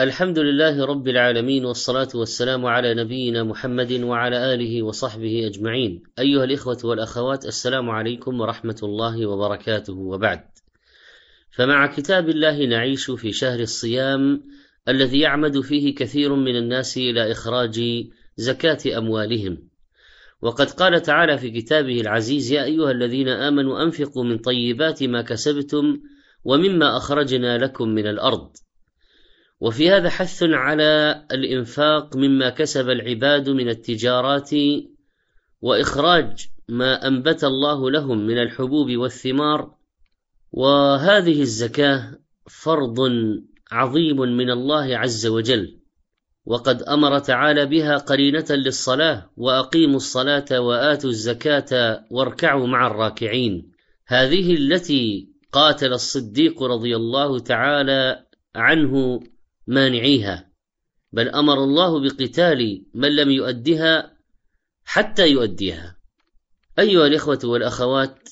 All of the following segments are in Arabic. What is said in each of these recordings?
الحمد لله رب العالمين والصلاة والسلام على نبينا محمد وعلى آله وصحبه أجمعين. أيها الإخوة والأخوات السلام عليكم ورحمة الله وبركاته وبعد. فمع كتاب الله نعيش في شهر الصيام الذي يعمد فيه كثير من الناس إلى إخراج زكاة أموالهم. وقد قال تعالى في كتابه العزيز: يا أيها الذين آمنوا أنفقوا من طيبات ما كسبتم ومما أخرجنا لكم من الأرض. وفي هذا حث على الإنفاق مما كسب العباد من التجارات وإخراج ما أنبت الله لهم من الحبوب والثمار وهذه الزكاة فرض عظيم من الله عز وجل وقد أمر تعالى بها قرينة للصلاة وأقيموا الصلاة وآتوا الزكاة واركعوا مع الراكعين. هذه التي قاتل الصديق رضي الله تعالى عنه مانعيها بل أمر الله بقتال من لم يؤدها حتى يؤديها. أيها الإخوة والأخوات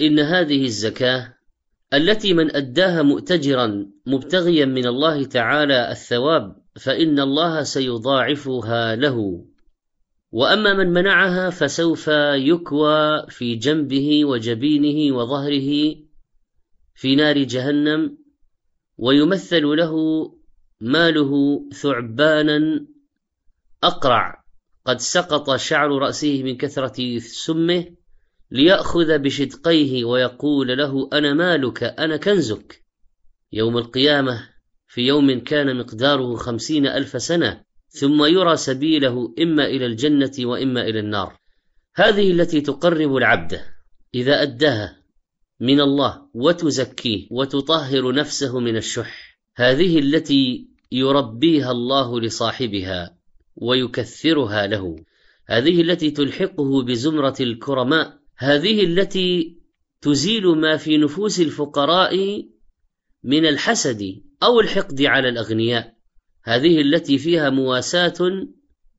إن هذه الزكاة التي من أداها مؤتجرا مبتغيا من الله تعالى الثواب فإن الله سيضاعفها له. وأما من منعها فسوف يكوى في جنبه وجبينه وظهره في نار جهنم ويمثل له ماله ثعبانا أقرع. قد سقط شعر رأسه من كثرة سمه ليأخذ بشدقيه ويقول له أنا مالك أنا كنزك. يوم القيامة في يوم كان مقداره خمسين ألف سنة ثم يرى سبيله إما إلى الجنة وإما إلى النار. هذه التي تقرب العبد إذا أداها من الله وتزكيه وتطهر نفسه من الشح. هذه التي يربيها الله لصاحبها ويكثرها له. هذه التي تلحقه بزمرة الكرماء. هذه التي تزيل ما في نفوس الفقراء من الحسد أو الحقد على الأغنياء. هذه التي فيها مواساة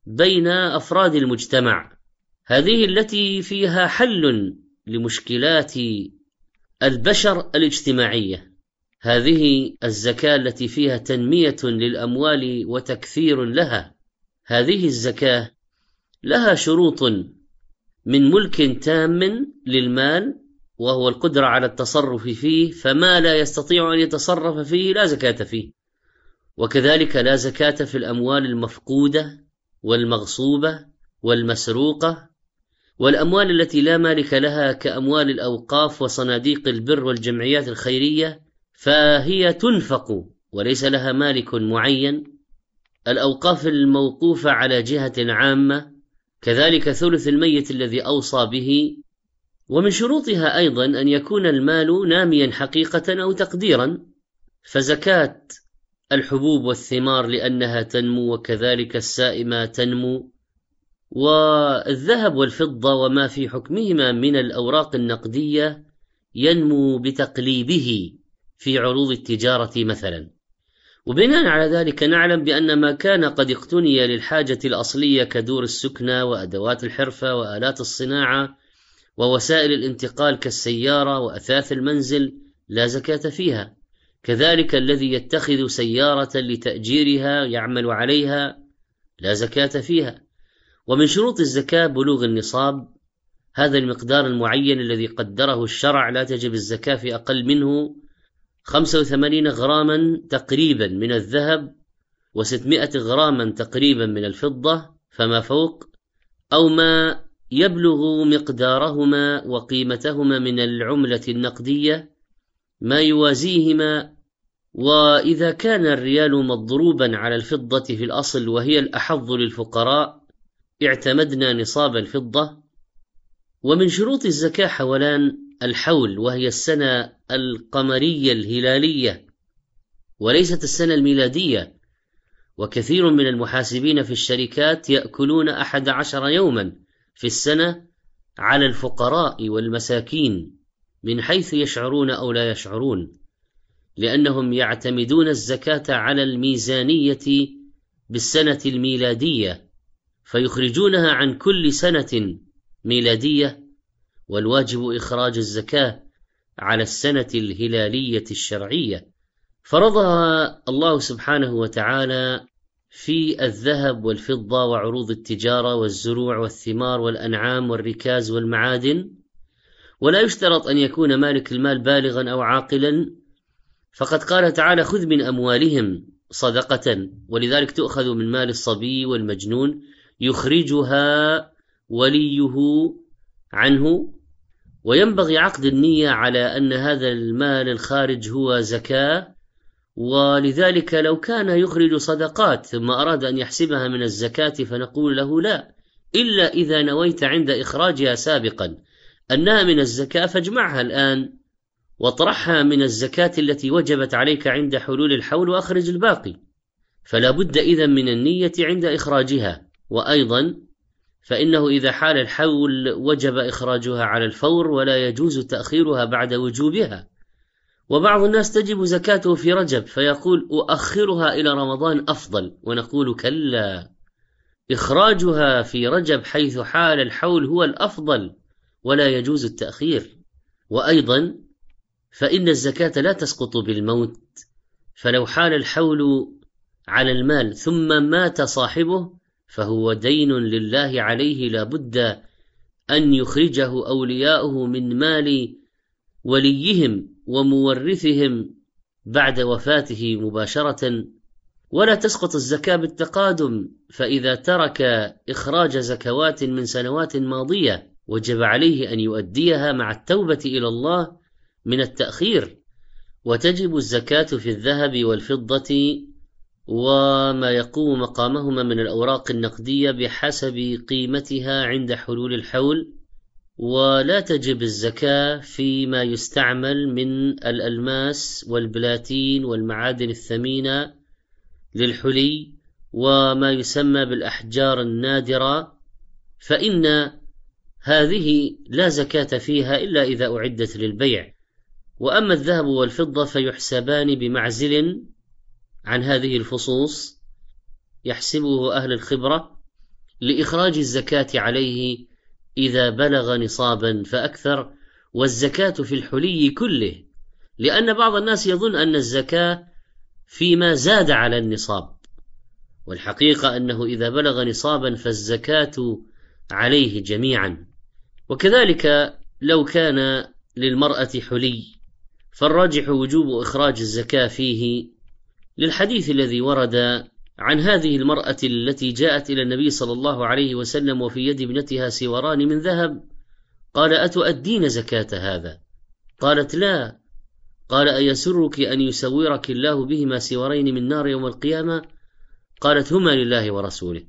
بين أفراد المجتمع. هذه التي فيها حل لمشكلات البشر الاجتماعية. هذه الزكاة التي فيها تنمية للأموال وتكثير لها. هذه الزكاة لها شروط من ملك تام للمال وهو القدرة على التصرف فيه فما لا يستطيع أن يتصرف فيه لا زكاة فيه. وكذلك لا زكاة في الأموال المفقودة والمغصوبة والمسروقة. والأموال التي لا مالك لها كأموال الأوقاف وصناديق البر والجمعيات الخيرية فهي تنفق وليس لها مالك معين. الأوقاف الموقوفة على جهة عامة كذلك ثلث الميت الذي أوصى به. ومن شروطها أيضا أن يكون المال ناميا حقيقة أو تقديرا. فزكاة الحبوب والثمار لأنها تنمو وكذلك السائمة تنمو. والذهب والفضة وما في حكمهما من الأوراق النقدية ينمو بتقليبه. في عروض التجارة مثلا. وبناء على ذلك نعلم بأن ما كان قد اقتني للحاجة الأصلية كدور السكنى وأدوات الحرفة وآلات الصناعة ووسائل الانتقال كالسيارة وأثاث المنزل لا زكاة فيها. كذلك الذي يتخذ سيارة لتأجيرها يعمل عليها لا زكاة فيها. ومن شروط الزكاة بلوغ النصاب هذا المقدار المعين الذي قدره الشرع لا تجب الزكاة في أقل منه 85 غراما تقريبا من الذهب و600 غراما تقريبا من الفضة فما فوق؟ أو ما يبلغ مقدارهما وقيمتهما من العملة النقدية؟ ما يوازيهما؟ وإذا كان الريال مضروبا على الفضة في الأصل وهي الأحظ للفقراء اعتمدنا نصاب الفضة. ومن شروط الزكاة حولان الحول وهي السنة القمرية الهلالية وليست السنة الميلادية. وكثير من المحاسبين في الشركات يأكلون أحد عشر يوما في السنة على الفقراء والمساكين من حيث يشعرون أو لا يشعرون لأنهم يعتمدون الزكاة على الميزانية بالسنة الميلادية فيخرجونها عن كل سنة ميلادية والواجب إخراج الزكاة على السنة الهلالية الشرعية. فرضها الله سبحانه وتعالى في الذهب والفضة وعروض التجارة والزروع والثمار والأنعام والركاز والمعادن. ولا يشترط أن يكون مالك المال بالغا أو عاقلا. فقد قال تعالى خذ من أموالهم صدقة ولذلك تؤخذ من مال الصبي والمجنون يخرجها وليه عنه وينبغي عقد النية على أن هذا المال الخارج هو زكاة ولذلك لو كان يخرج صدقات ثم أراد أن يحسبها من الزكاة فنقول له لا إلا إذا نويت عند إخراجها سابقا. أنها من الزكاة فاجمعها الآن واطرحها من الزكاة التي وجبت عليك عند حلول الحول وأخرج الباقي. فلا بد إذا من النية عند إخراجها. وأيضا فإنه إذا حال الحول وجب إخراجها على الفور ولا يجوز تأخيرها بعد وجوبها. وبعض الناس تجب زكاته في رجب فيقول أؤخرها إلى رمضان أفضل ونقول كلا. إخراجها في رجب حيث حال الحول هو الأفضل ولا يجوز التأخير. وأيضا فإن الزكاة لا تسقط بالموت فلو حال الحول على المال ثم مات صاحبه فهو دين لله عليه لا بد أن يخرجه أولياؤه من مال وليهم ومورثهم بعد وفاته مباشرة. ولا تسقط الزكاة بالتقادم فإذا ترك إخراج زكوات من سنوات ماضية وجب عليه أن يؤديها مع التوبة إلى الله من التأخير. وتجب الزكاة في الذهب والفضة وما يقوم مقامهما من الأوراق النقدية بحسب قيمتها عند حلول الحول ولا تجب الزكاة فيما يستعمل من الألماس والبلاتين والمعادن الثمينة للحلي وما يسمى بالأحجار النادرة فإن هذه لا زكاة فيها إلا إذا أعدت للبيع. وأما الذهب والفضة فيحسبان بمعزل عن هذه الفصوص يحسبه أهل الخبرة لإخراج الزكاة عليه إذا بلغ نصابا فأكثر والزكاة في الحلي كله لأن بعض الناس يظن أن الزكاة فيما زاد على النصاب والحقيقة أنه إذا بلغ نصابا فالزكاة عليه جميعا. وكذلك لو كان للمرأة حلي فالراجح وجوب إخراج الزكاة فيه للحديث الذي ورد عن هذه المرأة التي جاءت إلى النبي صلى الله عليه وسلم وفي يد ابنتها سوران من ذهب قال أتؤدين زكاة هذا؟ قالت لا. قال أيسرك أن يسورك الله بهما سورين من نار يوم القيامة؟ قالت هما لله ورسوله.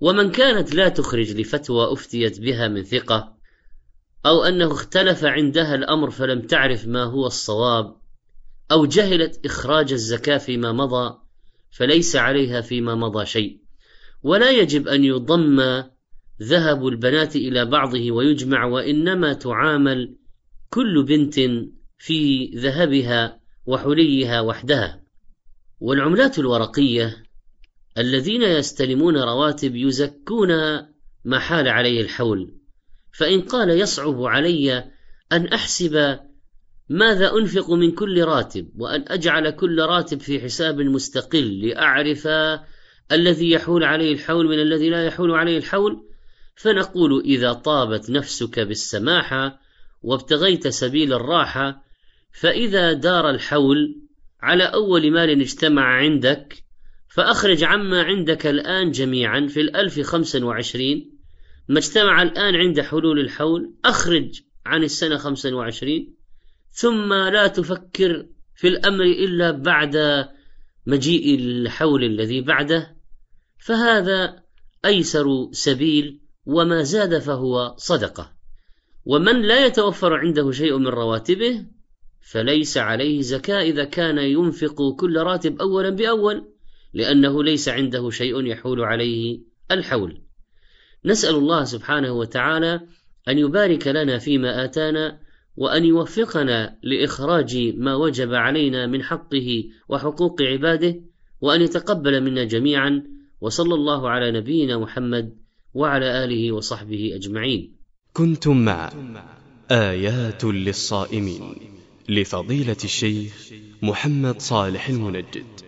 ومن كانت لا تخرج لفتوى أفتيت بها من ثقة أو أنه اختلف عندها الأمر فلم تعرف ما هو الصواب أو جهلت إخراج الزكاة فيما مضى فليس عليها فيما مضى شيء. ولا يجب أن يضم ذهب البنات إلى بعضه ويجمع وإنما تعامل كل بنت في ذهبها وحليها وحدها. والعملات الورقية الذين يستلمون رواتب يزكون ما حال عليه الحول. فإن قال يصعب علي أن أحسب ماذا أنفق من كل راتب؟ وأن أجعل كل راتب في حساب مستقل لأعرف الذي يحول عليه الحول من الذي لا يحول عليه الحول؟ فنقول إذا طابت نفسك بالسماحة وابتغيت سبيل الراحة فإذا دار الحول على أول مال اجتمع عندك فأخرج عما عندك الآن جميعا في الألف خمسا وعشرين. ما اجتمع الآن عند حلول الحول أخرج عن السنة خمسا وعشرين. ثم لا تفكر في الأمر إلا بعد مجيء الحول الذي بعده فهذا أيسر سبيل وما زاد فهو صدقة. ومن لا يتوفر عنده شيء من رواتبه فليس عليه زكاة إذا كان ينفق كل راتب أولا بأول لأنه ليس عنده شيء يحول عليه الحول. نسأل الله سبحانه وتعالى أن يبارك لنا فيما آتانا وأن يوفقنا لإخراج ما وجب علينا من حقه وحقوق عباده وأن يتقبل منا جميعا وصلى الله على نبينا محمد وعلى آله وصحبه أجمعين. كنتم مع آيات للصائمين لفضيلة الشيخ محمد صالح المنجد.